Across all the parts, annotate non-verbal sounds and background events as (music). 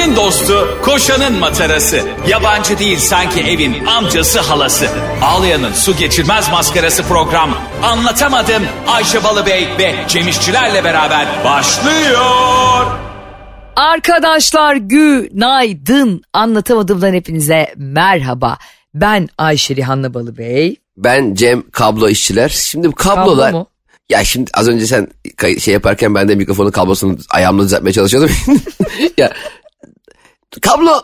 Ayşe'nin dostu, koşanın matarası. Yabancı değil sanki evin amcası halası. Ağlayan'ın su geçirmez maskarası program. Anlatamadım Ayşe Balıbey ve Cemişçilerle beraber başlıyor. Arkadaşlar günaydın. Anlatamadığımdan hepinize merhaba. Ben Ayşe Rihanna Balıbey. Ben Cem kablo işçiler. Şimdi bu kablolar... Kablo mu? Ya şimdi az önce sen şey yaparken ben de mikrofonun kablosunu ayağımla düzeltmeye çalışıyordum. (laughs) ya kablo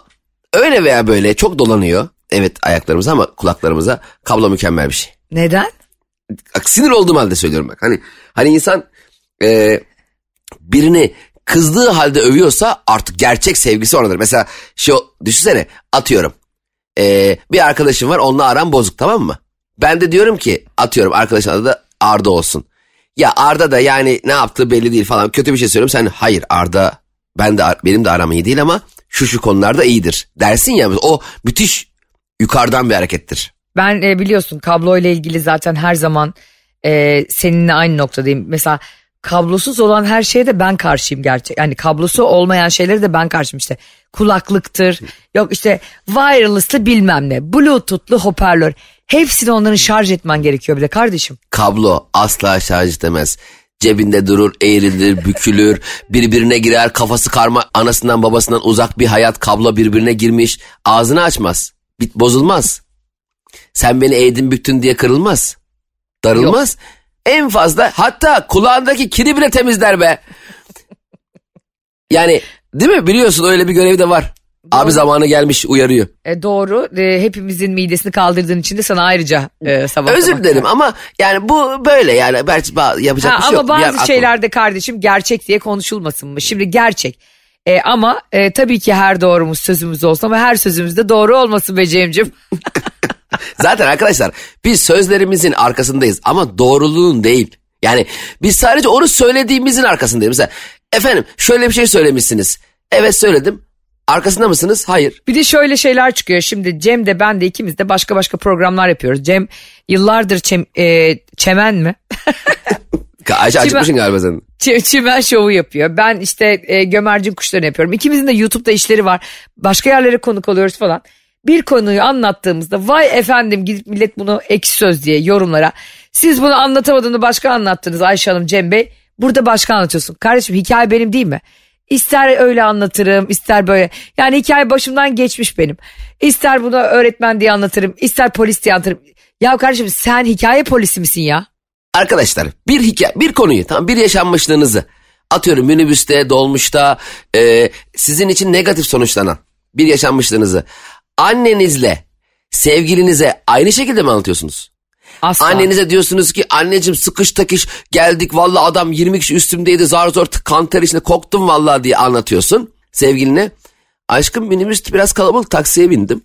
öyle veya böyle çok dolanıyor. Evet ayaklarımıza ama kulaklarımıza kablo mükemmel bir şey. Neden? Bak, sinir olduğum halde söylüyorum bak. Hani hani insan e, birini kızdığı halde övüyorsa artık gerçek sevgisi onadır. Mesela şu düşünsene atıyorum. E, bir arkadaşım var onunla aram bozuk tamam mı? Ben de diyorum ki atıyorum arkadaşın adı da Arda olsun. Ya Arda da yani ne yaptığı belli değil falan kötü bir şey söylüyorum. Sen hayır Arda ben de benim de aram iyi değil ama şu şu konularda iyidir dersin ya o müthiş yukarıdan bir harekettir. Ben e, biliyorsun kablo ile ilgili zaten her zaman e, seninle aynı noktadayım. Mesela kablosuz olan her şeye de ben karşıyım gerçek. Yani kablosu olmayan şeyleri de ben karşıyım işte. Kulaklıktır, yok işte wireless'lı bilmem ne, bluetooth'lu hoparlör. Hepsini onların şarj etmen gerekiyor bir de kardeşim. Kablo asla şarj edemez. Cebinde durur, eğrilir, bükülür, birbirine girer, kafası karma, anasından babasından uzak bir hayat, kablo birbirine girmiş, ağzını açmaz, bit bozulmaz. Sen beni eğdin büktün diye kırılmaz, darılmaz. En fazla hatta kulağındaki kiri bile temizler be. Yani değil mi biliyorsun öyle bir görevi de var. Abi zamanı gelmiş uyarıyor. E, doğru. E, hepimizin midesini kaldırdığın için de sana ayrıca e, sabah Özür dilerim ama yani bu böyle yani belki yapacak Ha, bir şey ama yok. Yer bazı şeylerde kardeşim gerçek diye konuşulmasın mı? Şimdi gerçek. E, ama e, tabii ki her doğrumuz sözümüz olsun ama her sözümüz de doğru olmasın be Cem'cim. (laughs) (laughs) Zaten arkadaşlar biz sözlerimizin arkasındayız ama doğruluğun değil. Yani biz sadece onu söylediğimizin arkasındayız. Mesela efendim şöyle bir şey söylemişsiniz. Evet söyledim. Arkasında mısınız? Hayır. Bir de şöyle şeyler çıkıyor. Şimdi Cem de ben de ikimiz de başka başka programlar yapıyoruz. Cem yıllardır çem, e, çemen mi? (laughs) Ayşe acıkmışsın galiba sen. Ç- çimen şovu yapıyor. Ben işte e, gömercin kuşlarını yapıyorum. İkimizin de YouTube'da işleri var. Başka yerlere konuk oluyoruz falan. Bir konuyu anlattığımızda vay efendim gidip millet bunu ekşi söz diye yorumlara. Siz bunu anlatamadığını başka anlattınız Ayşe Hanım Cem Bey. Burada başka anlatıyorsun. Kardeşim hikaye benim değil mi? İster öyle anlatırım ister böyle. Yani hikaye başımdan geçmiş benim. İster bunu öğretmen diye anlatırım ister polis diye anlatırım. Ya kardeşim sen hikaye polisi misin ya? Arkadaşlar bir hikaye, bir konuyu tamam bir yaşanmışlığınızı atıyorum minibüste, dolmuşta e, sizin için negatif sonuçlanan bir yaşanmışlığınızı annenizle sevgilinize aynı şekilde mi anlatıyorsunuz? Asla. Annenize diyorsunuz ki anneciğim sıkış takış geldik valla adam 20 kişi üstümdeydi zar zor kanter içinde koktum valla diye anlatıyorsun sevgiline. Aşkım minibüs biraz kalabalık taksiye bindim.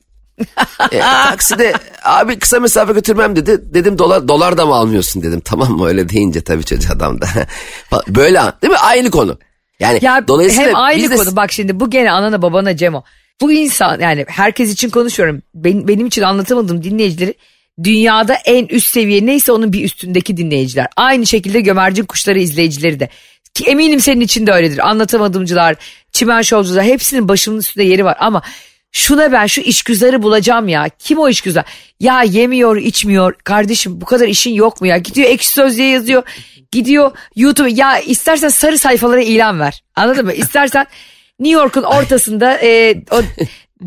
e, takside abi kısa mesafe götürmem dedi. Dedim dolar dolar da mı almıyorsun dedim. Tamam mı öyle deyince tabii çocuk adam da. (laughs) Böyle değil mi? Aynı konu. Yani Ya dolayısıyla hem aynı biz de- konu bak şimdi bu gene anana babana Cemo. Bu insan yani herkes için konuşuyorum. Benim, benim için anlatamadığım dinleyicileri dünyada en üst seviye neyse onun bir üstündeki dinleyiciler. Aynı şekilde gömercin kuşları izleyicileri de. Ki eminim senin için de öyledir. Anlatamadımcılar, çimen şovcular hepsinin başımın üstünde yeri var ama şuna ben şu işgüzarı bulacağım ya. Kim o işgüzar? Ya yemiyor, içmiyor. Kardeşim bu kadar işin yok mu ya? Gidiyor ekşi sözlüğe yazıyor. Gidiyor YouTube. Ya istersen sarı sayfalara ilan ver. Anladın mı? İstersen New York'un ortasında e, o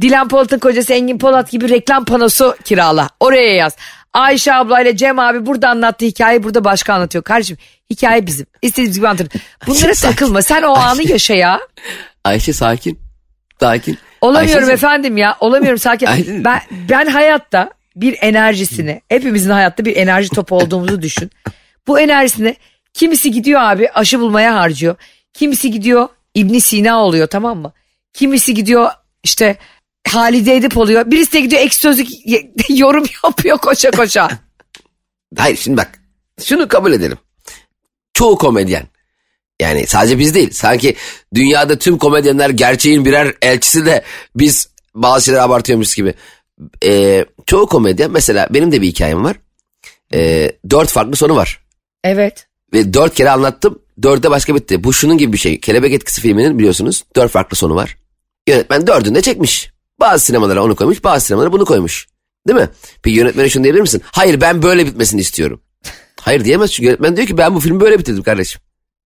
Dilan Polat'ın kocası Engin Polat gibi reklam panosu kirala. Oraya yaz. Ayşe ablayla Cem abi burada anlattığı hikayeyi burada başka anlatıyor. Kardeşim hikaye bizim. İstediğimiz gibi anlatırım. Bunlara Sakin. takılma. Sen o anı yaşa ya. Ayşe sakin. Sakin. Olamıyorum Ayşe'cim, efendim ya. Olamıyorum sakin. (laughs) Ayşe- ben, ben hayatta bir enerjisini, hepimizin hayatta bir enerji topu olduğumuzu düşün. Bu enerjisini kimisi gidiyor abi aşı bulmaya harcıyor. Kimisi gidiyor İbn Sina oluyor tamam mı? Kimisi gidiyor işte Halide Edip oluyor. Birisi de gidiyor ek sözlük (laughs) yorum yapıyor koşa koşa. (laughs) Hayır şimdi bak şunu kabul edelim. Çoğu komedyen yani sadece biz değil sanki dünyada tüm komedyenler gerçeğin birer elçisi de biz bazı şeyler abartıyormuş gibi. Ee, çoğu komedyen mesela benim de bir hikayem var. Ee, dört farklı sonu var. Evet. Ve dört kere anlattım. Dörde başka bitti. Bu şunun gibi bir şey. Kelebek Etkisi filminin biliyorsunuz dört farklı sonu var. Yönetmen dördünde çekmiş. Bazı sinemalara onu koymuş bazı sinemalara bunu koymuş. Değil mi? Peki yönetmene şunu diyebilir misin? Hayır ben böyle bitmesini istiyorum. Hayır diyemez çünkü yönetmen diyor ki ben bu filmi böyle bitirdim kardeşim.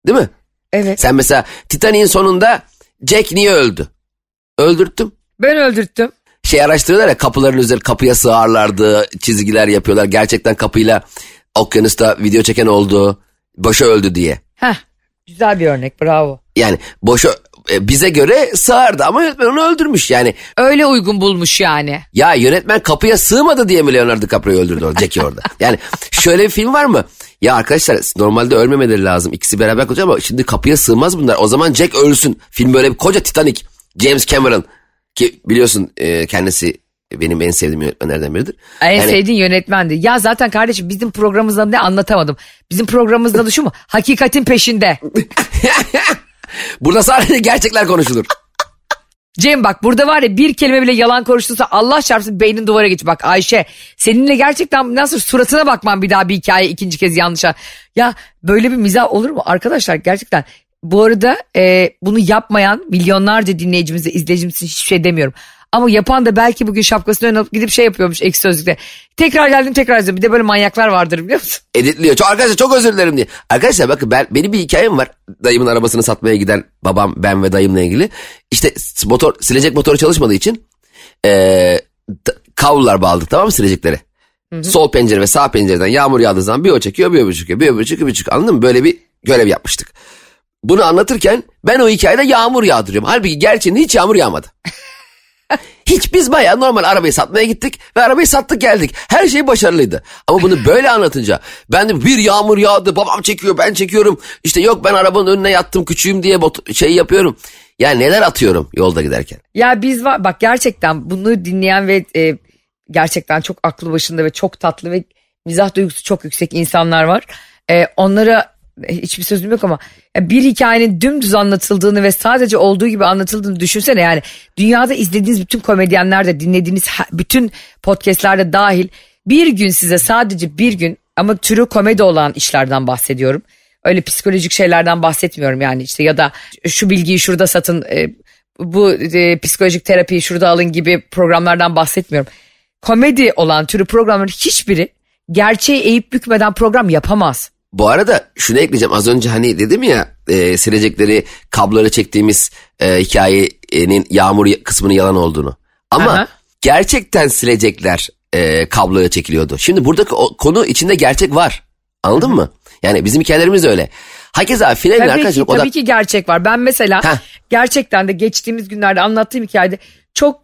Değil mi? Evet. Sen mesela Titanic'in sonunda Jack niye öldü? Öldürttüm. Ben öldürttüm. Şey araştırıyorlar ya kapıların üzeri kapıya sığarlardı çizgiler yapıyorlar. Gerçekten kapıyla okyanusta video çeken oldu. Boşa öldü diye. Heh, güzel bir örnek bravo. Yani boşa bize göre sığardı ama yönetmen onu öldürmüş. Yani Öyle uygun bulmuş yani. ya yönetmen kapıya sığmadı diye mi Leonardo DiCaprio'yu öldürdü orada Jack'i orada? (laughs) Yani şöyle bir film var mı? Ya arkadaşlar normalde ölmemeleri lazım. İkisi beraber koca ama şimdi kapıya sığmaz bunlar. O zaman Jack ölsün. Film böyle bir koca Titanic. James Cameron ki biliyorsun e, kendisi benim en sevdiğim yönetmenlerden biridir. En Yani- sevdiğin yönetmendi. Ya zaten kardeşim bizim programımızda ne anlatamadım. Bizim programımızda da şu mu? Hakikatin peşinde. (laughs) (laughs) Burada sadece gerçekler konuşulur. Cem bak burada var ya bir kelime bile yalan konuştuysa Allah çarpsın beynin duvara geç. Bak Ayşe seninle gerçekten nasıl suratına bakmam bir daha bir hikaye ikinci kez yanlışa. Ya böyle bir mizah olur mu arkadaşlar gerçekten. Bu arada e, bunu yapmayan milyonlarca dinleyicimize izleyicimize hiçbir şey demiyorum. Ama yapan da belki bugün şapkasını önüne alıp gidip şey yapıyormuş ekşi sözlükte. Tekrar geldim tekrar izledim. Bir de böyle manyaklar vardır biliyor musun? (laughs) Editliyor. Çok, arkadaşlar çok özür dilerim diye. Arkadaşlar bakın ben, benim bir hikayem var. Dayımın arabasını satmaya giden babam, ben ve dayımla ilgili. İşte motor, silecek motoru çalışmadığı için eee t- kablolar bağladık tamam mı sileceklere? Sol pencere ve sağ pencereden yağmur yağdığı zaman bir o çekiyor bir öbür çekiyor. Bir öbür çekiyor bir çekiyor anladın mı? Böyle bir görev yapmıştık. Bunu anlatırken ben o hikayede yağmur yağdırıyorum. Halbuki gerçeğinde hiç yağmur yağmadı. (laughs) Hiç biz bayağı normal arabayı satmaya gittik ve arabayı sattık geldik. Her şey başarılıydı. Ama bunu böyle anlatınca ben de bir yağmur yağdı babam çekiyor ben çekiyorum. İşte yok ben arabanın önüne yattım küçüğüm diye şey yapıyorum. Ya neler atıyorum yolda giderken. Ya biz var bak gerçekten bunu dinleyen ve e, gerçekten çok aklı başında ve çok tatlı ve mizah duygusu çok yüksek insanlar var. E, onlara hiçbir sözüm yok ama bir hikayenin dümdüz anlatıldığını ve sadece olduğu gibi anlatıldığını düşünsene yani dünyada izlediğiniz bütün komedyenler de dinlediğiniz bütün podcastlerde dahil bir gün size sadece bir gün ama türü komedi olan işlerden bahsediyorum. Öyle psikolojik şeylerden bahsetmiyorum yani işte ya da şu bilgiyi şurada satın e, bu e, psikolojik terapiyi şurada alın gibi programlardan bahsetmiyorum. Komedi olan türü programların hiçbiri gerçeği eğip bükmeden program yapamaz. Bu arada şunu ekleyeceğim az önce hani dedim ya e, silecekleri kabloları çektiğimiz e, hikayenin yağmur kısmının yalan olduğunu. Ama Aha. gerçekten silecekler e, kabloya çekiliyordu. Şimdi buradaki o, konu içinde gerçek var. Anladın mı? Yani bizim hikayelerimiz öyle. Hakeza finalin Tabii arkadaşlar ki, o da tabii ki gerçek var. Ben mesela Heh. gerçekten de geçtiğimiz günlerde anlattığım hikayede çok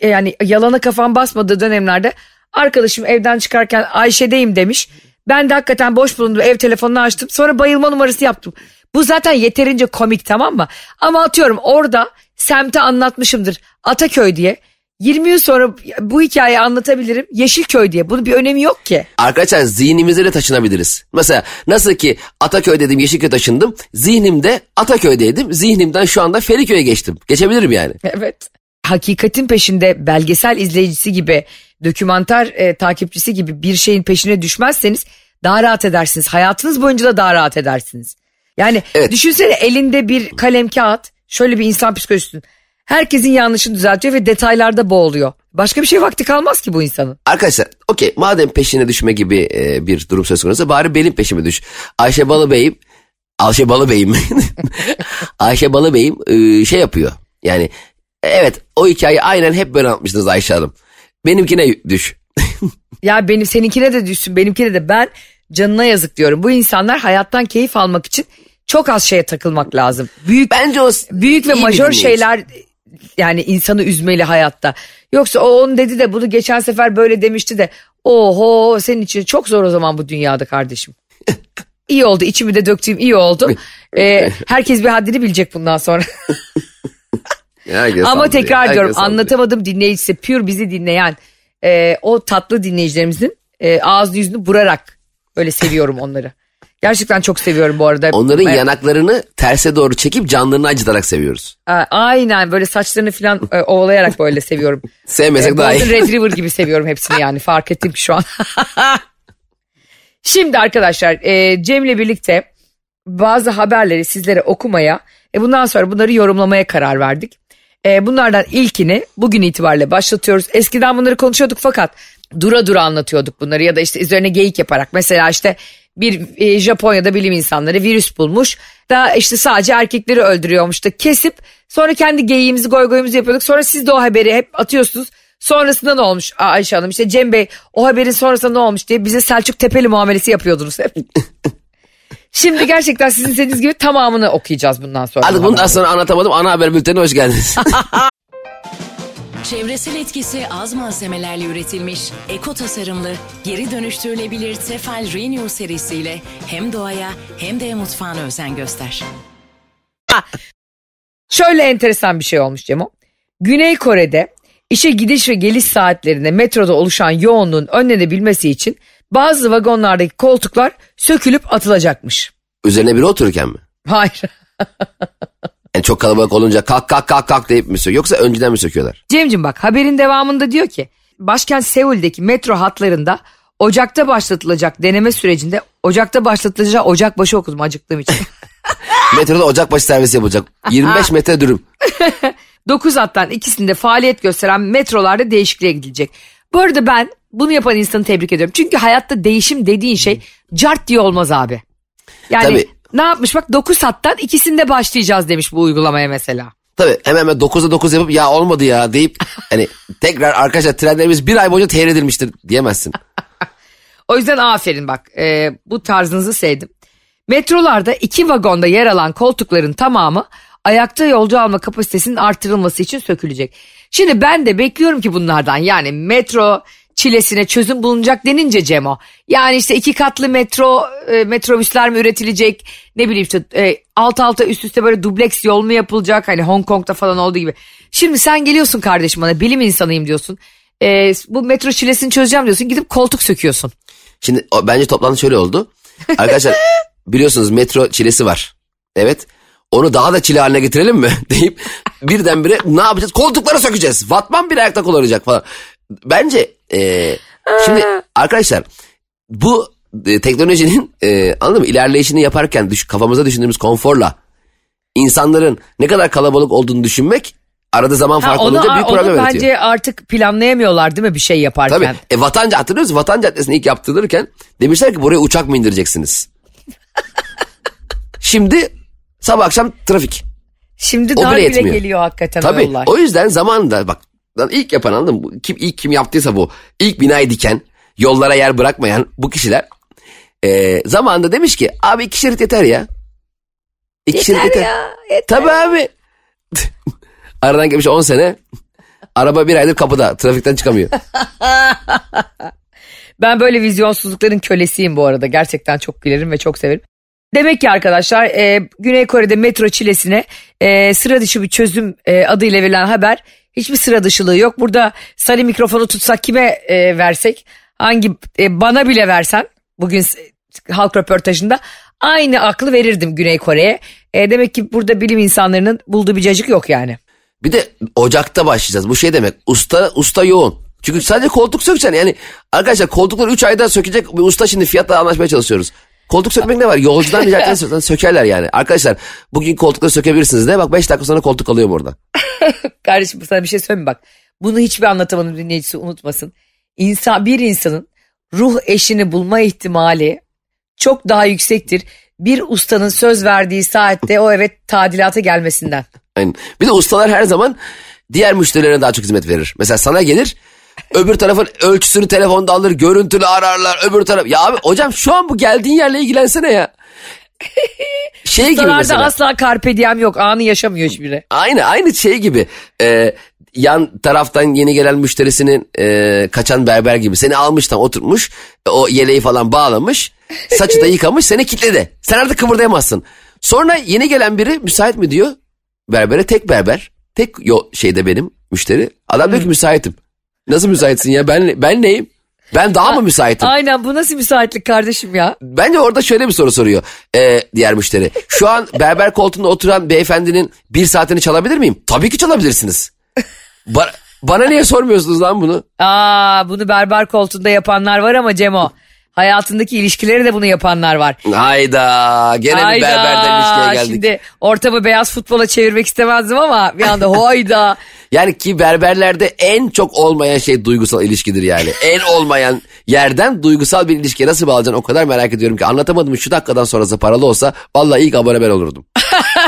e, yani yalana kafam basmadığı dönemlerde arkadaşım evden çıkarken Ayşe'deyim demiş. Ben de hakikaten boş bulundum ev telefonunu açtım sonra bayılma numarası yaptım. Bu zaten yeterince komik tamam mı? Ama atıyorum orada semte anlatmışımdır Ataköy diye. 20 yıl sonra bu hikayeyi anlatabilirim Yeşilköy diye. Bunun bir önemi yok ki. arkadaşlar zihnimize de taşınabiliriz. Mesela nasıl ki Ataköy dedim Yeşilköy taşındım. Zihnimde Ataköy'deydim. Zihnimden şu anda Feriköy'e geçtim. Geçebilirim yani. Evet. Hakikatin peşinde belgesel izleyicisi gibi, dokümanter e, takipçisi gibi bir şeyin peşine düşmezseniz daha rahat edersiniz. Hayatınız boyunca da daha rahat edersiniz. Yani Evet. düşünsene elinde bir kalem kağıt, şöyle bir insan psikolojisinin. Herkesin yanlışını düzeltiyor ve detaylarda boğuluyor. Başka bir şey vakti kalmaz ki bu insanın. Arkadaşlar okey madem peşine düşme gibi e, bir durum söz konusu bari benim peşime düş. Ayşe Balıbey'im Ayşe Balıbey'im (laughs) Ayşe Balıbey'im e, şey yapıyor. Yani evet o hikayeyi aynen hep böyle anlatmıştınız Ayşe Hanım. Benimkine düş. (laughs) Ya benim seninkine de düşsün benimkine de ben canına yazık diyorum. Bu insanlar hayattan keyif almak için çok az şeye takılmak lazım. Büyük Bence o büyük ve majör şeyler yani insanı üzmeli hayatta. Yoksa o onu dedi de bunu geçen sefer böyle demişti de oho senin için çok zor o zaman bu dünyada kardeşim. (laughs) İyi oldu içimi de döktüğüm iyi oldu. (laughs) Ee, herkes bir haddini bilecek bundan sonra. Herkes Ama tekrar herkes diyorum sallıyor. anlatamadım dinleyicisi pure bizi dinleyen e, o tatlı dinleyicilerimizin e, ağzını yüzünü burarak öyle seviyorum onları. Gerçekten çok seviyorum bu arada. Onların E, yanaklarını terse doğru çekip canlarını acıtarak seviyoruz. a- Aynen böyle saçlarını falan e, ovalayarak böyle seviyorum. (laughs) Sevmesek daha Golden iyi. Retriever (laughs) gibi seviyorum hepsini yani fark ettim ki şu an. (laughs) Şimdi arkadaşlar e, Cem'le birlikte bazı haberleri sizlere okumaya e bundan sonra bunları yorumlamaya karar verdik. Ee, bunlardan ilkini bugün itibariyle başlatıyoruz. Eskiden bunları konuşuyorduk fakat dura dura anlatıyorduk bunları ya da işte üzerine geyik yaparak. Mesela işte bir e, Japonya'da bilim insanları virüs bulmuş. Da işte sadece erkekleri öldürüyormuş da kesip sonra kendi geyiğimizi goy goyumuzu yapıyorduk. Sonra siz de o haberi hep atıyorsunuz. Sonrasında ne olmuş Ayşe Hanım işte Cem Bey o haberin sonrasında ne olmuş diye bize Selçuk Tepeli muamelesi yapıyordunuz hep. (laughs) Şimdi gerçekten sizin dediğiniz gibi tamamını okuyacağız bundan sonra. Hadi bundan sonra anlatamadım. Ana haber bültenine hoş geldiniz. (laughs) Çevresel etkisi az malzemelerle üretilmiş, eko tasarımlı, geri dönüştürülebilir Tefal Renew serisiyle hem doğaya hem de mutfağına özen göster. Şöyle enteresan bir şey olmuş Cemo. Güney Kore'de işe gidiş ve geliş saatlerinde metroda oluşan yoğunluğun önlenebilmesi için bazı vagonlardaki koltuklar sökülüp atılacakmış. Üzerine biri otururken mi? Hayır. (laughs) Yani çok kalabalık olunca kalk kalk kalk kalk deyip mi söküyor? Yoksa önceden mi söküyorlar? Cemcim bak haberin devamında diyor ki başkent Seul'deki metro hatlarında Ocak'ta başlatılacak deneme sürecinde Ocak'ta başlatılacak Ocak başı okudum acıktığım için. (laughs) (laughs) Metroda ocakbaşı servisi yapılacak. 25 metre dürüm. 9 hattan ikisinde faaliyet gösteren metrolarda değişikliğe gidilecek. Bu arada ben bunu yapan insanı tebrik ediyorum. Çünkü hayatta değişim dediğin şey cart diye olmaz abi. Yani Tabii. ne yapmış bak 9 hattan ikisinde başlayacağız demiş bu uygulamaya mesela. Tabii hemen hemen 9'a 9 yapıp ya olmadı ya deyip hani tekrar arkadaşlar trenlerimiz bir ay boyunca tehir edilmiştir diyemezsin. (laughs) O yüzden aferin bak e, bu tarzınızı sevdim. Metrolarda iki vagonda yer alan koltukların tamamı ayakta yolcu alma kapasitesinin artırılması için sökülecek. Şimdi ben de bekliyorum ki bunlardan yani metro çilesine çözüm bulunacak denince Cemo. Yani işte iki katlı metro e, metrobüsler mi üretilecek ne bileyim işte e, alt alta üst üste böyle dubleks yol mu yapılacak hani Hong Kong'da falan olduğu gibi. Şimdi sen geliyorsun kardeşim bana bilim insanıyım diyorsun. E, bu metro çilesini çözeceğim diyorsun gidip koltuk söküyorsun. Şimdi o, bence toplantı şöyle oldu. Arkadaşlar (laughs) biliyorsunuz metro çilesi var. Evet. Onu daha da çile haline getirelim mi? (laughs) deyip birdenbire ne yapacağız? Koltukları sökeceğiz. Vatman bir ayakta kullanacak falan. Bence e, şimdi arkadaşlar bu e, teknolojinin e, anladın mı? İlerleyişini yaparken düş, kafamızda düşündüğümüz konforla insanların ne kadar kalabalık olduğunu düşünmek arada zaman farkı onu, olunca büyük onu problem yaratıyor. bence artık planlayamıyorlar değil mi bir şey yaparken? Tabii. E, Vatan, hatırlıyor musun? Vatan Caddesi'ni ilk yaptırırken demişler ki buraya uçak mı indireceksiniz? (laughs) Şimdi sabah akşam trafik. Şimdi O dar bile geliyor hakikaten Tabii. yollar. O yüzden zamanında bak ilk yapan anladın mı? Kim, ilk kim yaptıysa bu. ilk binayı diken, yollara yer bırakmayan bu kişiler e, zamanında demiş ki abi iki şerit yeter ya. İki şerit yeter. ya, yeter. Tabii abi. (laughs) Aradan geçmiş 10 sene. Araba bir aydır kapıda. Trafikten çıkamıyor. (laughs) Ben böyle vizyonsuzlukların kölesiyim bu arada. Gerçekten çok gülerim ve çok severim. Demek ki arkadaşlar e, Güney Kore'de metro çilesine e, sıra dışı bir çözüm e, adıyla verilen haber hiçbir sıra dışılığı yok. Burada sarı mikrofonu tutsak kime e, versek hangi e, bana bile versen bugün halk röportajında aynı aklı verirdim Güney Kore'ye. E, demek ki burada bilim insanlarının bulduğu bir cacık yok yani. Bir de Ocak'ta başlayacağız. Bu şey demek. Usta usta yoğun. Çünkü sadece koltuk sökeceksin. Yani arkadaşlar koltukları 3 ayda sökecek bir usta şimdi fiyatla anlaşmaya çalışıyoruz. Koltuk sökmek ne var? Yolcudan rica edersen sökerler yani. Arkadaşlar bugün koltukları sökebilirsiniz de bak 5 dakika sonra koltuk alıyorum orada. (laughs) Kardeşim sana bir şey söyleyeyim bak. Bunu hiçbir anlatamadım dinleyicisi unutmasın. İnsan, bir insanın ruh eşini bulma ihtimali çok daha yüksektir. Bir ustanın söz verdiği saatte o evet tadilata gelmesinden. Aynen. Bir de ustalar her zaman diğer müşterilerine daha çok hizmet verir. Mesela sana gelir öbür tarafın ölçüsünü telefonda alır görüntülü ararlar öbür taraf. Ya abi hocam şu an bu geldiğin yerle ilgilensene ya. (laughs) Şey gibi mesela. asla carpe diem yok anı yaşamıyor hiçbiri. Aynı aynı şey gibi. Ee, yan taraftan yeni gelen müşterisinin e, kaçan berber gibi. Seni almış tam oturmuş. O yeleği falan bağlamış. Saçı da (laughs) yıkamış seni kilitledi. Sen artık kıvırdayamazsın. Sonra yeni gelen biri müsait mi diyor. Berbere tek berber. Tek yo şeyde benim müşteri. Adam diyor ki müsaitim. Nasıl müsaitsin ya ben ben neyim? Ben daha mı müsaitim? Aynen bu nasıl müsaitlik kardeşim ya? Bence orada şöyle bir soru soruyor ee, diğer müşteri. Şu an berber koltuğunda oturan beyefendinin bir saatini çalabilir miyim? Tabii ki çalabilirsiniz. Ba- bana niye sormuyorsunuz lan bunu? Aa bunu berber koltuğunda yapanlar var ama Cemo. Hayatındaki ilişkileri de bunu yapanlar var. Hayda gene bir Hayda, berberden ilişkiye geldik. Şimdi ortamı beyaz futbola çevirmek istemezdim ama bir anda (laughs) hoyda. Yani ki berberlerde en çok olmayan şey duygusal ilişkidir yani. (laughs) en olmayan yerden duygusal bir ilişkiye nasıl bağlayacaksın o kadar merak ediyorum ki anlatamadım şu dakikadan sonrası paralı olsa vallahi ilk abone ben olurdum.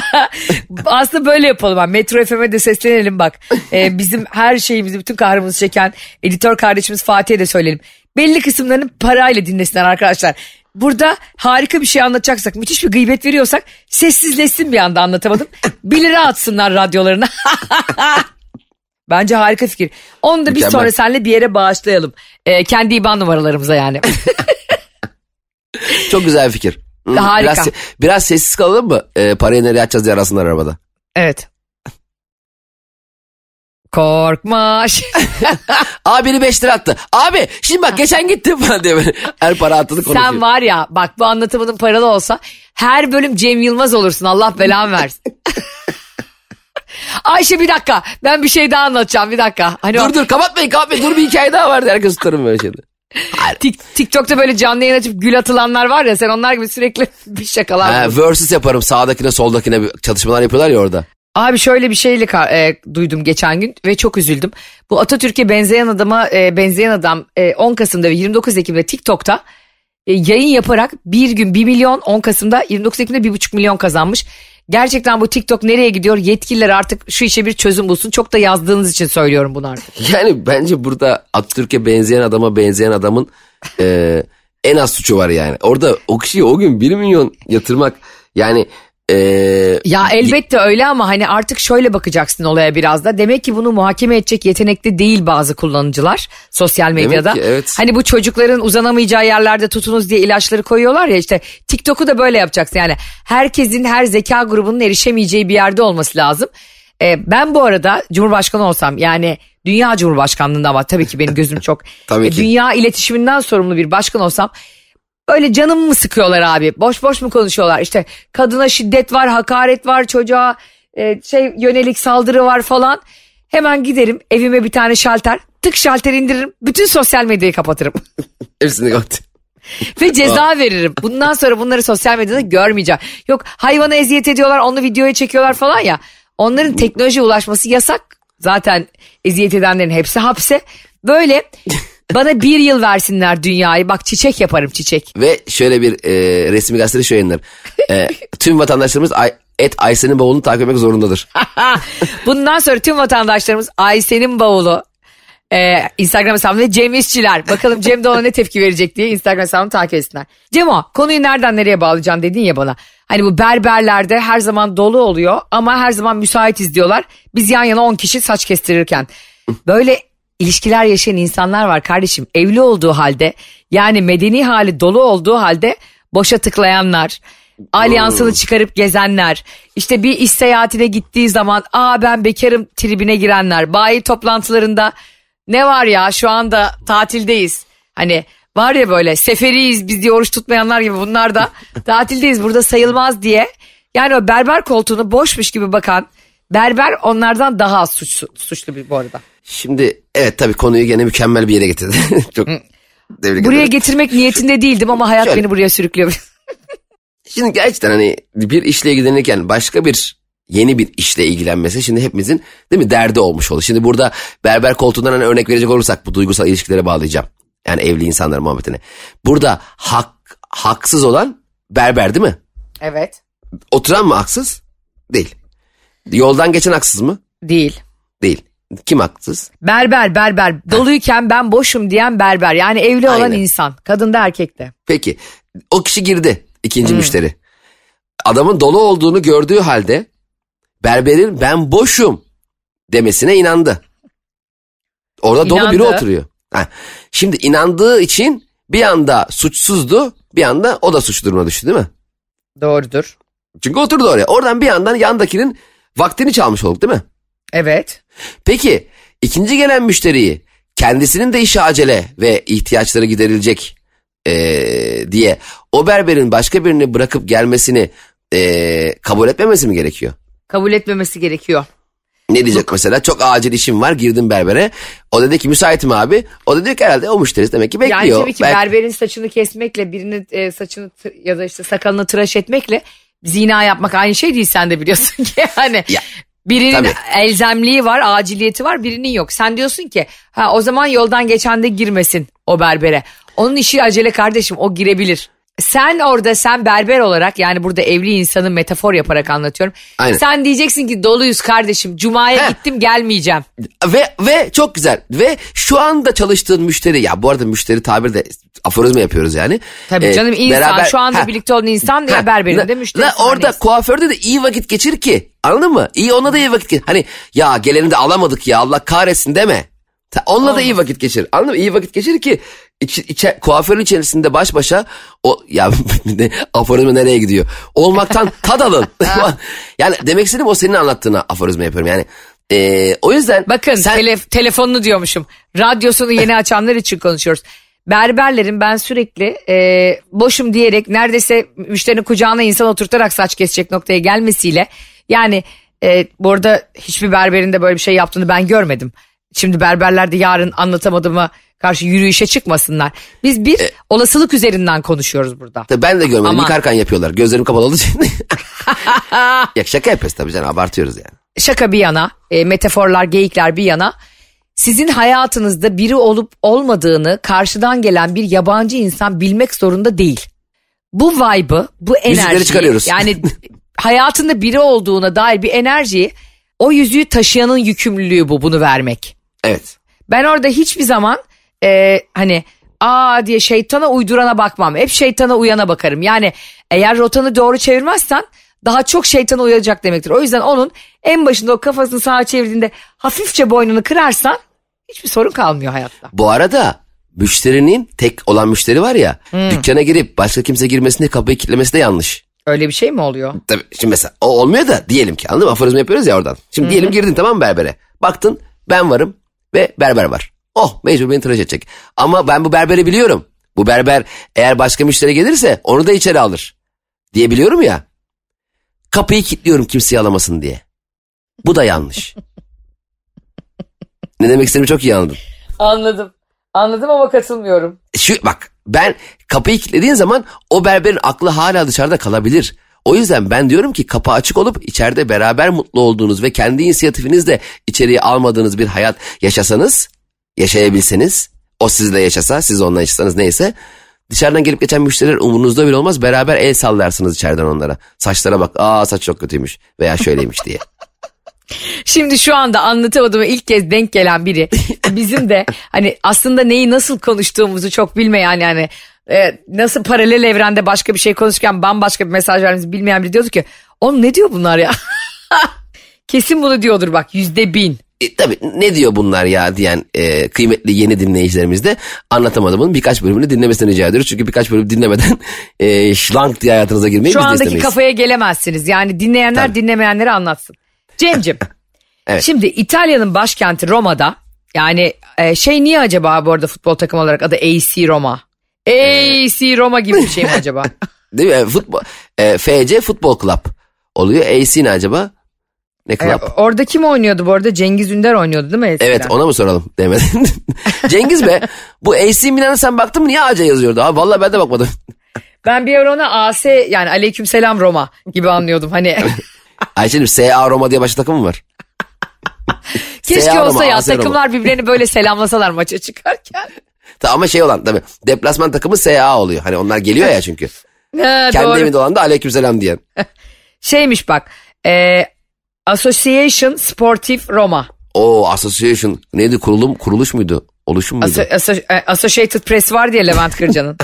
(laughs) Aslında böyle yapalım. Yani Metro FM'e de seslenelim bak. Ee, bizim her şeyimizi, bütün kahrımızı çeken editör kardeşimiz Fatih'e de söyleyelim. Belli kısımlarını parayla dinlesinler arkadaşlar. Burada harika bir şey anlatacaksak, müthiş bir gıybet veriyorsak sessizleşsin bir anda anlatamadım. (laughs) 1 lira atsınlar radyolarına. (laughs) Bence harika fikir. Onu da biz Mükemmel. sonra seninle bir yere bağışlayalım. Ee, kendi IBAN numaralarımıza yani. (laughs) Çok güzel bir fikir. Hmm, Harika. Biraz, biraz sessiz kalalım mı? Ee, parayı nereye atacağız diye arasınlar arabada. evet. Korkma. (laughs) Abi biri 5 lira attı. Abi şimdi bak geçen gittim falan diye böyle (laughs) her para attığını konuşuyor. Sen var ya bak bu anlatımının paralı olsa her bölüm Cem Yılmaz olursun Allah belanı versin. (laughs) Ayşe bir dakika ben bir şey daha anlatacağım bir dakika. Hani o Dur dur kapatmayın kapatmayın dur bir hikaye daha vardı herkes tutarım böyle şeyde. Tik- TikTok'ta böyle canlı yayın açıp gül atılanlar var ya sen onlar gibi sürekli bir şakalar. Buluyorsun. versus yaparım sağdakine soldakine bir çatışmalar yapıyorlar ya orada. Abi şöyle bir şeyle e, duydum geçen gün ve çok üzüldüm. Bu Atatürk'e benzeyen adama e, benzeyen adam e, 10 Kasım'da ve 29 Ekim'de TikTok'ta e, yayın yaparak bir gün 1 milyon 10 Kasım'da 29 Ekim'de 1,5 milyon kazanmış. Gerçekten bu TikTok nereye gidiyor? Yetkililer artık şu işe bir çözüm bulsun. Çok da yazdığınız için söylüyorum bunu artık. (laughs) Yani bence burada Atatürk'e benzeyen adama benzeyen adamın e, en az suçu var yani. Orada o kişiye o gün 1 milyon yatırmak yani e, Ya elbette öyle ama hani artık şöyle bakacaksın olaya biraz da. Demek ki bunu muhakeme edecek yetenekte değil bazı kullanıcılar sosyal medyada. ki, evet. Hani bu çocukların uzanamayacağı yerlerde tutunuz diye ilaçları koyuyorlar ya işte TikTok'u da böyle yapacaksın. Yani herkesin her zeka grubunun erişemeyeceği bir yerde olması lazım. Ee, ben bu arada Cumhurbaşkanı olsam yani dünya Cumhurbaşkanlığında ama tabii ki benim gözüm çok (laughs) Tabii e, ki. dünya iletişiminden sorumlu bir başkan olsam Öyle canımı mı sıkıyorlar abi? Boş boş mu konuşuyorlar? İşte kadına şiddet var, hakaret var, çocuğa e, şey yönelik saldırı var falan. Hemen giderim evime bir tane şalter, tık şalter indiririm, bütün sosyal medyayı kapatırım (laughs) hepsini kapat. ve ceza veririm. Bundan sonra bunları sosyal medyada görmeyeceğim. Yok hayvana eziyet ediyorlar, onu videoya çekiyorlar falan ya. Onların teknolojiye ulaşması yasak. Zaten eziyet edenlerin hepsi hapse. Böyle (laughs) bana bir yıl versinler dünyayı. Bak çiçek yaparım çiçek. Ve şöyle bir e, resmi gazetede şu yayınlar. E, tüm vatandaşlarımız Ay, et Aysen'in bavulunu takip etmek zorundadır. (laughs) Bundan sonra tüm vatandaşlarımız Ayşe'nin bavulu e, Instagram hesabında ve Cem İşçiler. Bakalım Cem de ona ne tepki verecek diye Instagram hesabını takip etsinler. Cemo konuyu nereden nereye bağlayacaksın dedin ya bana. Hani bu berberlerde her zaman dolu oluyor ama her zaman müsaitiz diyorlar. Biz yan yana 10 kişi saç kestirirken. Böyle ilişkiler yaşayan insanlar var kardeşim. Evli olduğu halde yani medeni hali dolu olduğu halde boşa tıklayanlar. Alyansını çıkarıp gezenler, işte bir iş seyahatine gittiği zaman aa ben bekarım tribine girenler, bayi toplantılarında ne var ya şu anda tatildeyiz. Hani var ya böyle seferiyiz biz diye oruç tutmayanlar gibi bunlar da (laughs) tatildeyiz burada sayılmaz diye. Yani o berber koltuğunu boşmuş gibi bakan berber onlardan daha az suçlu, suçlu bir bu arada. Şimdi evet tabii konuyu gene mükemmel bir yere getirdi. (laughs) Çok Buraya ederim. getirmek niyetinde değildim ama hayat Şöyle. beni buraya sürüklüyor. (laughs) Şimdi gerçekten hani bir işle ilgilenirken başka bir yeni bir işle ilgilenmesi şimdi hepimizin değil mi derdi olmuş oldu. Şimdi burada berber koltuğundan hani örnek verecek olursak bu duygusal ilişkilere bağlayacağım. Yani evli insanlar muhabbetine. Burada hak, haksız olan berber değil mi? evet. Oturan mı haksız? Değil. Yoldan geçen haksız mı? Değil. Değil. Kim haksız? Berber berber doluyken ben boşum diyen berber yani evli olan Aynen. insan kadın da erkek de. Peki o kişi girdi ikinci müşteri. Adamın dolu olduğunu gördüğü halde berberin ben boşum demesine inandı. Orada dolu biri İnandı. oturuyor. Ha, Şimdi inandığı için bir anda suçsuzdu bir anda o da suç durumuna düştü değil mi? Doğrudur. Çünkü oturdu oraya. Oradan bir yandan yandakinin vaktini çalmış olduk değil mi? Evet. Peki ikinci gelen müşteriyi kendisinin de işi acele ve ihtiyaçları giderilecek eee, diye o berberin başka birini bırakıp gelmesini eee, kabul etmemesi mi gerekiyor? Kabul etmemesi gerekiyor. Ne diyecek mesela? Çok acil işim var girdim berbere. O dedi ki müsaitim abi. O da diyor ki herhalde o müşterisi demek ki bekliyor. Yani tabii ki Belki- berberin saçını kesmekle birinin e, saçını ya da işte sakalını tıraş etmekle zina yapmak aynı şey değil sen de biliyorsun (laughs) ki yani. Ya, Birinin tabii. elzemliği var, aciliyeti var, birinin yok. Sen diyorsun ki ha o zaman yoldan geçen de girmesin o berbere. Onun işi acele kardeşim o girebilir. Sen orada sen berber olarak yani burada evli insanı metafor yaparak anlatıyorum. Aynen. Sen diyeceksin ki doluyuz kardeşim. Cuma'ya Heh. gittim gelmeyeceğim. Ve ve çok güzel. Ve şu anda çalıştığın müşteri ya bu arada müşteri tabir de aforizma yapıyoruz yani. Tabii Ee, canım insan beraber- şu anda Ha, birlikte olan insan ha, ya berberinde la- müşteri. la orada kuaförde de iyi vakit geçir ki anladın mı? İyi ona da iyi vakit geçir. Hani ya geleni de alamadık ya Allah kahretsin deme. Onunla da iyi vakit geçir. Anladın mı? İyi vakit geçir ki iç, içe, kuaförün içerisinde baş başa o ya (laughs) aforizma nereye gidiyor? Olmaktan (laughs) tad alın. (laughs) yani demek istediğim o senin anlattığına aforizma yapıyorum. Yani ee, o yüzden Bakın sen- tele- telefonunu diyormuşum. Radyosunu yeni açanlar için konuşuyoruz. Berberlerin ben sürekli e, boşum diyerek neredeyse müşterinin kucağına insan oturtarak saç kesecek noktaya gelmesiyle yani e, bu arada hiçbir berberin de böyle bir şey yaptığını ben görmedim. Şimdi berberler de yarın anlatamadığıma karşı yürüyüşe çıkmasınlar. Biz bir E- olasılık üzerinden konuşuyoruz burada. Tabii ben de görmedim. Aman. Yıkarken yapıyorlar. Gözlerim kapalı olduğu için. (laughs) ya şaka yapıyoruz tabii canım. Abartıyoruz yani. şaka bir yana, e, metaforlar, geyikler bir yana sizin hayatınızda biri olup olmadığını karşıdan gelen bir yabancı insan bilmek zorunda değil. Bu vibe'ı, bu enerjiyi çıkarıyoruz. yani (laughs) hayatında biri olduğuna dair bir enerjiyi o yüzüğü taşıyanın yükümlülüğü bu bunu vermek. Evet. Ben orada hiçbir zaman e, hani aa diye şeytana uydurana bakmam. Hep şeytana uyana bakarım. Yani eğer rotanı doğru çevirmezsen daha çok şeytana uyacak demektir. O yüzden onun en başında o kafasını sağa çevirdiğinde hafifçe boynunu kırarsan hiçbir sorun kalmıyor hayatta. Bu arada müşterinin tek olan müşteri var ya dükkana girip başka kimse girmesini kapıyı kilitlemesi de yanlış. Öyle bir şey mi oluyor? Tabii şimdi mesela o olmuyor da diyelim ki anladın mı? Aforizma yapıyoruz ya oradan. Şimdi diyelim girdin tamam mı berbere? Baktın ben varım ve berber var. Oh mecbur beni tıraş edecek. Ama ben bu berberi biliyorum. Bu berber eğer başka müşteri gelirse onu da içeri alır. Diye biliyorum ya. Kapıyı kilitliyorum kimseyi alamasın diye. Bu da yanlış. ne demek istediğimi çok iyi anladın. Anladım. Anladım ama katılmıyorum. Şu bak ben kapıyı kilitlediğin zaman o berberin aklı hala dışarıda kalabilir. O yüzden ben diyorum ki kapı açık olup içeride beraber mutlu olduğunuz ve kendi inisiyatifinizle içeriye almadığınız bir hayat yaşasanız, yaşayabilseniz, o sizle yaşasa, siz onunla yaşasanız neyse, dışarıdan gelip geçen müşteriler umurunuzda bile olmaz. Beraber el sallarsınız içeriden onlara. Saçlara bak, aa saç çok kötüymüş veya şöyleymiş diye. Şimdi şu anda anlatamadığıma ilk kez denk gelen biri bizim de hani aslında neyi nasıl konuştuğumuzu çok bilmeyen yani e, nasıl paralel evrende başka bir şey konuşurken bambaşka bir mesaj verdiğimizi bilmeyen biri diyordu ki oğlum ne diyor bunlar ya? (laughs) Kesin bunu diyordur bak yüzde bin. E, tabii ne diyor bunlar ya diyen e, kıymetli yeni dinleyicilerimiz de anlatamadığımın birkaç bölümünü dinlemesini rica ediyoruz. Çünkü birkaç bölüm dinlemeden e, şlank diye hayatınıza girmeyi Şu biz de andaki kafaya gelemezsiniz yani dinleyenler Tabii. dinlemeyenlere anlatsın. Cemcim (laughs) Evet. şimdi İtalya'nın başkenti Roma'da yani e, şey niye acaba bu arada futbol takımı olarak adı AC Roma? AC Roma gibi bir şey mi (laughs) acaba? Değil mi? E, futbol, e, FC Futbol Club oluyor. AC ne acaba? Ne E, club? orada kim oynuyordu bu arada? Cengiz Ünder oynuyordu değil mi eskiden? Evet ona mı soralım demedin. (laughs) Cengiz be bu AC Milan'a sen baktın mı niye AC yazıyordu? Abi vallahi ben de bakmadım. (laughs) Ben bir ara ona AS yani aleykümselam Roma gibi anlıyordum. Hani Ayşe'cim SA Roma diye başka takım mı var? keşke olsa ya takımlar birbirlerini böyle selamlasalar maça çıkarken. Ta- Ama şey olan tabii deplasman takımı SA oluyor. Hani onlar geliyor ya çünkü. (laughs) Ha, Kendi doğru. evinde olan da aleykümselam diyen. (laughs) Şeymiş bak. E, Association Sportif Roma. O association neydi kurulum kuruluş muydu? Oluşum muydu? Asso- Asso- e, Associated Press var diye Levent Kırca'nın.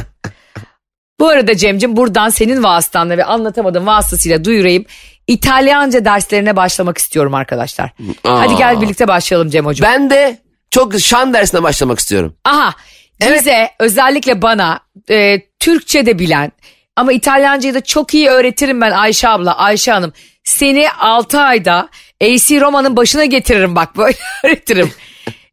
(laughs) Bu arada Cem'cim buradan senin vasıtanla ve anlatamadığın vasıtasıyla duyurayım. İtalyanca derslerine başlamak istiyorum arkadaşlar. Aa. Hadi gel birlikte başlayalım Cem hocam. ben de çok şan dersine başlamak istiyorum. Aha bize özellikle bana e, Türkçe de bilen ama İtalyancayı da çok iyi öğretirim ben Ayşe abla Ayşe Hanım. Seni 6 ayda AC Roma'nın başına getiririm bak böyle (laughs) öğretirim.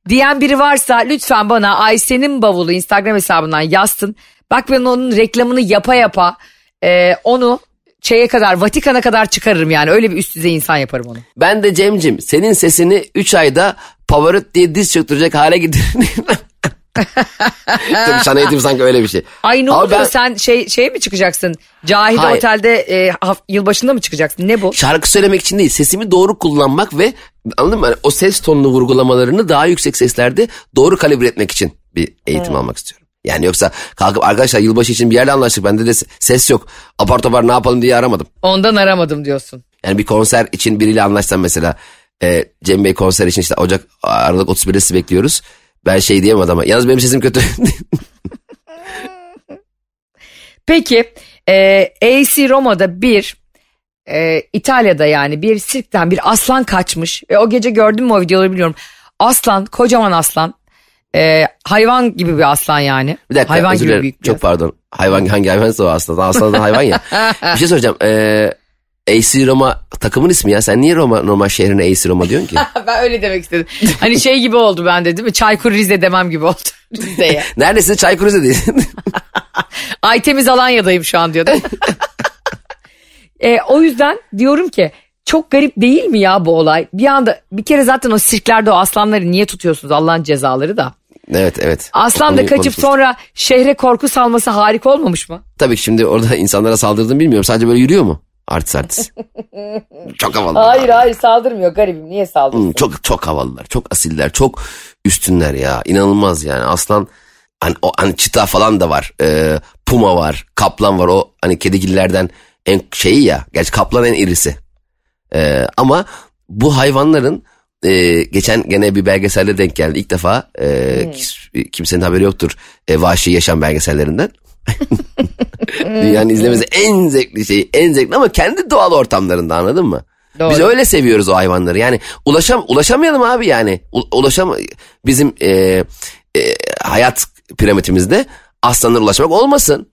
Diyen biri varsa lütfen bana Ayşe'nin bavulu Instagram hesabından yazsın. Bak ben onun reklamını yapa yapa e, onu şeye kadar Vatikan'a kadar çıkarırım yani. Öyle bir üst düzey insan yaparım onu. Ben de Cem'cim senin sesini 3 ayda Pavarotti diye diz çöktürecek hale getiririm. (laughs) (laughs) Tabii sana eğitim sanki öyle bir şey. Ay ne oluyor ben sen şey şey mi çıkacaksın? Cahide Hayır. Otel'de e, yılbaşında mı çıkacaksın? Ne bu? Şarkı söylemek için değil sesimi doğru kullanmak ve anladın mı? Yani o ses tonunu vurgulamalarını daha yüksek seslerde doğru kalibre etmek için bir eğitim almak istiyorum. Yani yoksa kalkıp arkadaşlar yılbaşı için bir yerde anlaştık bende de ses yok. Apar topar ne yapalım diye aramadım. Ondan aramadım diyorsun. Yani bir konser için biriyle anlaşsam mesela e, Cem Bey konser için işte Ocak Aralık 31'de sizi bekliyoruz. Ben şey diyemem adama. Yalnız benim sesim kötü. (laughs) Peki e, AC Roma'da bir e, İtalya'da yani bir sirkten bir aslan kaçmış. Ve o gece gördüm mü o videoları biliyorum. Aslan kocaman aslan e, hayvan gibi bir aslan yani. bir dakika hayvan özür gibi dilerim. büyük bir Çok aslan. pardon. Hayvan hangi hayvansa o aslında. Aslan da hayvan ya. (laughs) bir şey soracağım. E, AC Roma takımın ismi ya. Sen niye Roma normal şehrine AC Roma diyorsun ki? (laughs) ben öyle demek istedim. Hani şey gibi oldu bende değil mi? Çaykur Rize demem gibi oldu (laughs) Rize'ye. (laughs) Neredesin? Çaykur Rize'de. Ay temiz Alanya'dayım şu an diyordum. e, o yüzden diyorum ki çok garip değil mi ya bu olay? Bir anda bir kere zaten o sirklerde o aslanları niye tutuyorsunuz Allah'ın cezaları da. evet evet. Aslan da kaçıp sonra şehre korku salması harika olmamış mı? Tabii ki şimdi orada insanlara saldırdığını bilmiyorum. Sadece böyle yürüyor mu? Artist artist. (laughs) çok havalı. hayır saldırmıyor garibim niye saldırıyor? Hmm, çok çok havalılar, çok asiller, çok üstünler ya. İnanılmaz yani. Aslan hani o hani çita falan da var. Ee, puma var, kaplan var. O hani kedigillerden en şeyi ya. Gerçi kaplan en irisi. Ee, ama bu hayvanların e, geçen gene bir belgeselde denk geldi. İlk defa e, kim- kimsenin haberi yoktur. E, vahşi yaşam belgesellerinden. (laughs) Dünyanın izlemesi en zevkli şey, en zevkli ama kendi doğal ortamlarında anladın mı? Doğru. Biz öyle seviyoruz o hayvanları. Yani ulaşam ulaşamayalım abi yani. U- ulaşam bizim e, e, hayat piramitimizde aslanlara ulaşmak olmasın.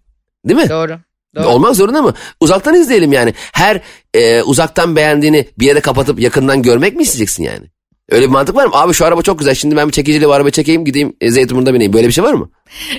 Değil mi? Doğru. Doğru. Olmak zorunda mı? Uzaktan izleyelim yani. Her e, uzaktan beğendiğini bir yere kapatıp yakından görmek mi isteyeceksin yani? Öyle bir mantık var mı? Abi şu araba çok güzel. Şimdi ben bir çekiciyle bu araba çekeyim gideyim e, Zeytinburnu'nda bineyim. Böyle bir şey var mı?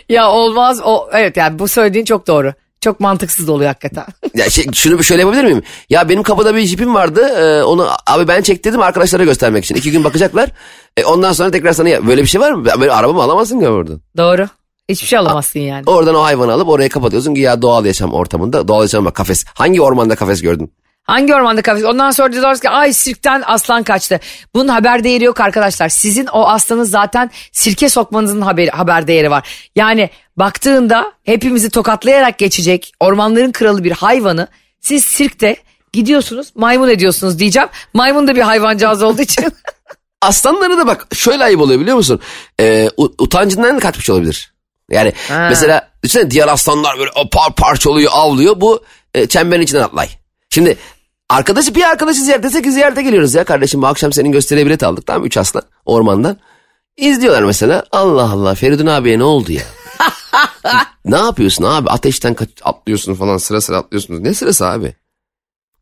Ya olmaz o evet yani bu söylediğin çok doğru. Çok mantıksız oluyor hakikaten. (laughs) Ya şey, şunu şöyle yapabilir miyim? Ya benim kapıda bir jipim vardı. e, onu abi ben çektirdim arkadaşlara göstermek için. İki gün bakacaklar. E, ondan sonra tekrar sana ya, böyle bir şey var mı? Böyle arabamı alamazsın ki oradan. doğru. Hiçbir şey alamazsın yani. Oradan o hayvanı alıp oraya kapatıyorsun ki ya doğal yaşam ortamında. Doğal yaşam bak kafes. Hangi ormanda kafes gördün? Hangi ormanda kafes? Ondan sonra diyorlar ki ay sirkten aslan kaçtı. Bunun haber değeri yok arkadaşlar. Sizin o aslanı zaten sirke sokmanızın haber, haber değeri var. Yani baktığında hepimizi tokatlayarak geçecek ormanların kralı bir hayvanı siz sirkte gidiyorsunuz maymun ediyorsunuz diyeceğim. Maymun da bir hayvancağız olduğu için. (laughs) Aslanlara da bak şöyle ayıp oluyor biliyor musun? Ee, utancından kaçmış olabilir. Yani Ha. mesela düşünsene diğer aslanlar böyle par parçalıyor avlıyor. Bu e, çemberin içinden atlay. Şimdi arkadaşı bir arkadaşı ziyaret etsek ziyarete geliyoruz ya kardeşim bu akşam senin gösteriye bilet aldık tamam üç aslan ormandan. İzliyorlar mesela Allah Allah Feridun abiye ne oldu ya? (laughs) ne yapıyorsun abi ateşten atlıyorsun falan sıra sıra atlıyorsunuz. Ne sırası abi?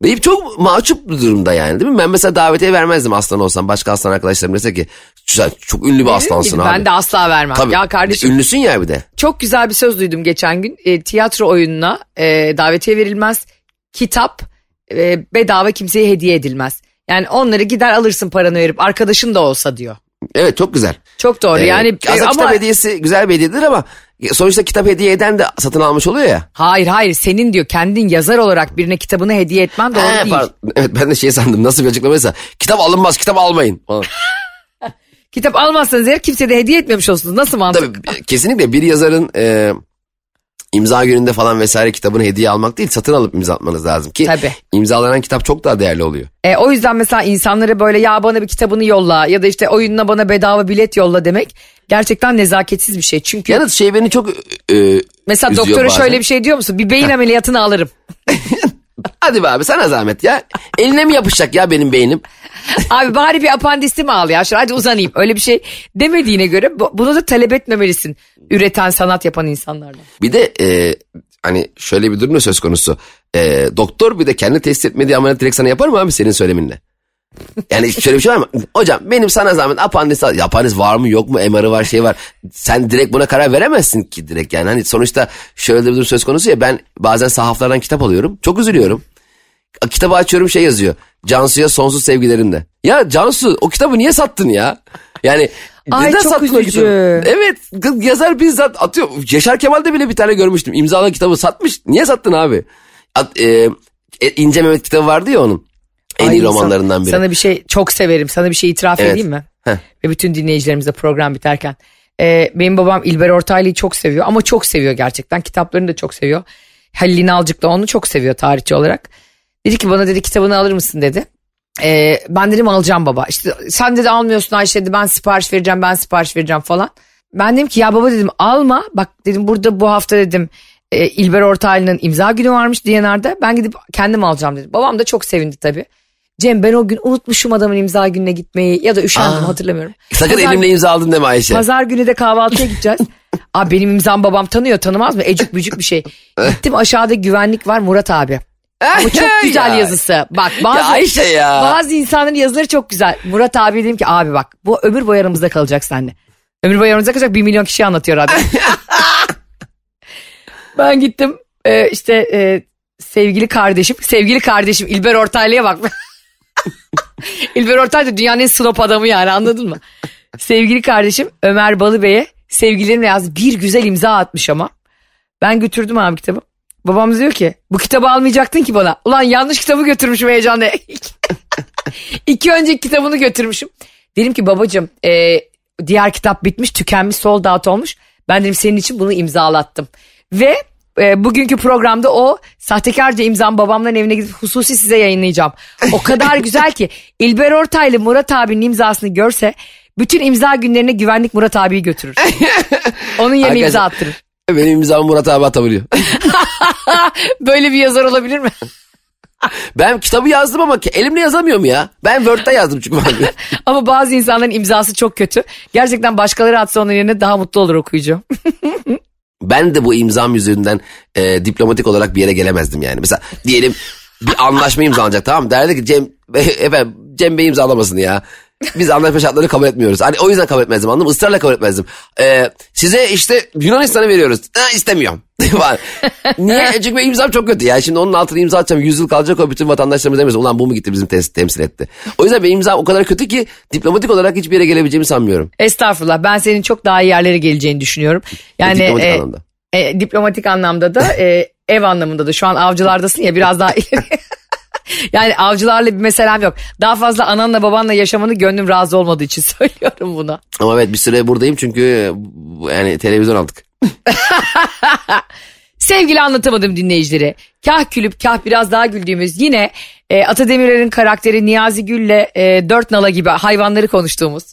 Deyip çok mahcup bir durumda yani değil mi? Ben mesela davetiye vermezdim aslan olsam. Başka aslan arkadaşlarım dese ki "Güzel, çok ünlü bir aslansın Gibi, abi. Ben de asla vermem. Tabii. Ya kardeşim Ünlüsün ya bir de. çok güzel bir söz duydum geçen gün. E, tiyatro oyununa e, davetiye verilmez. Kitap e, bedava kimseye hediye edilmez. Yani onları gider alırsın paranı verip arkadaşın da olsa diyor. Evet çok güzel. Çok doğru Ee, yani aslında e, ama kitap hediyesi güzel bir hediyedir ama sonuçta kitap hediye eden de satın almış oluyor ya. hayır hayır senin diyor kendin yazar olarak birine kitabını hediye etmen doğru He, değil. pardon. Evet ben de şey sandım nasıl bir açıklamaysa kitap alınmaz kitap almayın. falan. (laughs) Kitap almazsanız eğer kimseye de hediye etmemiş olsunuz. Nasıl mantık? Tabii kesinlikle bir yazarın e, imza gününde falan vesaire kitabını hediye almak değil satın alıp imza atmanız lazım ki Tabii. imzalanan kitap çok daha değerli oluyor. E, o yüzden mesela insanlara böyle ya bana bir kitabını yolla ya da işte oyununa bana bedava bilet yolla demek gerçekten nezaketsiz bir şey. Çünkü Yalnız şey beni çok e, mesela üzüyor doktora bazen. şöyle bir şey diyor musun? Bir beyin ameliyatını alırım. (laughs) Hadi be abi sana zahmet ya. Eline mi yapışacak ya benim beynim? Abi bari bir apandisimi al ya. Şöyle hadi uzanayım. Öyle bir şey demediğine göre bu- bunu da talep etmemelisin. Üreten, sanat yapan insanlardan. Bir de e, hani şöyle bir durum da söz konusu. E, doktor bir de kendi test etmediği ameliyat direkt sana yapar mı abi senin söyleminle? Yani şöyle bir şey var mı? Hocam benim sana zahmet apandis Apandis var mı yok mu MR'ı var şey var. Sen direkt buna karar veremezsin ki direkt yani. Hani sonuçta şöyle bir durum söz konusu ya ben bazen sahaflardan kitap alıyorum. Çok üzülüyorum. kitabı açıyorum şey yazıyor. Cansu'ya sonsuz sevgilerimle. Ya Cansu o kitabı niye sattın ya? Yani Ay, neden çok sattın o üzücü. kitabı? Evet yazar bizzat atıyor. Yaşar Kemal'de bile bir tane görmüştüm. İmzalı kitabı satmış. Niye sattın abi? At, e, e, İnce Mehmet kitabı vardı ya onun. En Ay, iyi sana- romanlarından biri. Sana bir şey çok severim. Sana bir şey itiraf Evet. edeyim mi? Heh. Ve bütün dinleyicilerimize program biterken. Ee, benim babam İlber Ortaylı'yı çok seviyor ama çok seviyor gerçekten. Kitaplarını da çok seviyor. Halil İnalcık da onu çok seviyor tarihçi olarak. Dedi ki bana dedi kitabını alır mısın dedi. Ee, ben dedim alacağım baba. İşte sen dedi almıyorsun Ayşe dedi ben sipariş vereceğim ben sipariş vereceğim falan. Ben dedim ki ya baba dedim alma. Bak dedim burada bu hafta dedim e, İlber Ortaylı'nın imza günü varmış DNR'da. Ben gidip kendim alacağım dedim. Babam da çok sevindi tabii. Cem ben o gün unutmuşum adamın imza gününe gitmeyi ya da üşendim Aa. hatırlamıyorum. Sakın Pazar- elimle imza aldın deme Ayşe. Pazar günü de kahvaltıya (laughs) gideceğiz. Abi benim imzam babam tanıyor tanımaz mı? Ecük bücük bir şey. (laughs) Gittim aşağıda güvenlik var Murat abi. Ama çok güzel Ya. yazısı. Bak bazı, Ya Ayşe ya. bazı insanların yazıları çok güzel. Murat abi dedim ki abi bak bu ömür boyu aramızda kalacak seninle. Ömür boyu aramızda kalacak bir milyon kişi anlatıyor radyo. (laughs) ben gittim e, işte e, sevgili kardeşim sevgili kardeşim İlber Ortaylı'ya bak. (laughs) İlber Ortaylı da dünyanın en slop adamı yani anladın mı? Sevgili kardeşim Ömer Balıbey'e sevgilerimle yazdı. Bir güzel imza atmış ama. Ben götürdüm abi kitabı. Babam diyor ki bu kitabı almayacaktın ki bana. Ulan yanlış kitabı götürmüşüm heyecanla. (laughs) İki önceki kitabını götürmüşüm. Dedim ki babacığım e, diğer kitap bitmiş tükenmiş sold out olmuş. Ben dedim senin için bunu imzalattım. Ve e, bugünkü programda o sahtekarca imzam babamların evine gidip hususi size yayınlayacağım. O kadar (laughs) güzel ki İlber Ortaylı Murat abinin imzasını görse bütün imza günlerine güvenlik Murat abiyi götürür. (laughs) Onun yerine Arkadaşlar- imza attırır. Benim imzamı Murat abi atabiliyor. (laughs) Böyle bir yazar olabilir mi? ben kitabı yazdım ama elimle yazamıyorum ya. Ben Word'da yazdım çünkü. Ama bazı insanların imzası çok kötü. Gerçekten başkaları atsa onun yerine daha mutlu olur okuyucu. Ben de bu imzam yüzünden e, diplomatik olarak bir yere gelemezdim yani. Mesela diyelim bir anlaşma imzalanacak tamam mı? Derdi ki Cem, (laughs) efendim, Cem Bey imzalamasın ya. Biz anlaşma şartlarını kabul etmiyoruz. Hani o yüzden kabul etmezdim anladın mı? Israrla kabul etmezdim. Ee, size işte Yunanistan'ı veriyoruz. Ha, istemiyorum. (laughs) Niye? E, Çünkü benim imzam çok kötü ya. Şimdi onun altına imza atacağım. 100 yıl kalacak o bütün vatandaşlarımız demesin. Ulan bu mu gitti bizim tem- temsil etti. O yüzden benim imzam o kadar kötü ki diplomatik olarak hiçbir yere gelebileceğimi sanmıyorum. Estağfurullah ben senin çok daha iyi yerlere geleceğini düşünüyorum. Yani diplomatik e, anlamda. e, diplomatik anlamda da e, ev anlamında da şu an avcılardasın ya biraz daha ileri. (laughs) (laughs) yani avcılarla bir meselem yok. Daha fazla ananla babanla yaşamanı gönlüm razı olmadığı için (laughs) söylüyorum bunu. Ama evet bir süre buradayım çünkü yani televizyon aldık. (laughs) Sevgili anlatamadım dinleyicileri. Kah külüp kah biraz daha güldüğümüz yine e, Ata Demirer'in karakteri Niyazi Gül'le e, dört nala gibi hayvanları konuştuğumuz.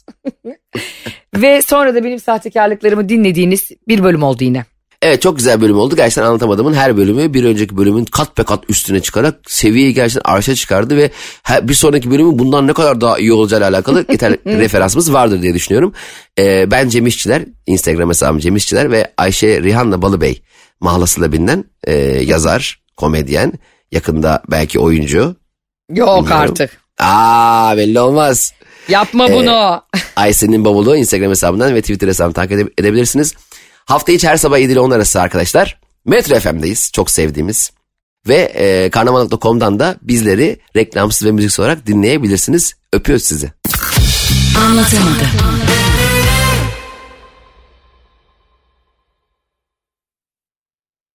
Ve sonra da benim sahtekarlıklarımı dinlediğiniz bir bölüm oldu yine. Evet çok güzel bölüm oldu. Gerçekten anlatamadığımın her bölümü bir önceki bölümün kat be kat üstüne çıkarak seviyeyi gerçekten arşa çıkardı ve her- bir sonraki bölümün bundan ne kadar daha iyi olacağıyla alakalı (laughs) yeterli referansımız vardır diye düşünüyorum. Ee, ben Cem İşçiler, Instagram hesabım Cem İşçiler ve Ayşe Rihanna Balıbey mahalasıyla bilinen e, yazar, komedyen, yakında belki oyuncu. Yok Bilmiyorum. artık. Aa belli olmaz. Yapma bunu. Ayşe'nin bavulu Instagram hesabından ve Twitter hesabından takip ede- edebilirsiniz. Hafta içi her sabah 7 ile 10 arası arkadaşlar. Metro FM'deyiz. Çok sevdiğimiz. Ve e, karnaval.com'dan da bizleri reklamsız ve müziksiz olarak dinleyebilirsiniz. Öpüyoruz sizi. Anlatamadım.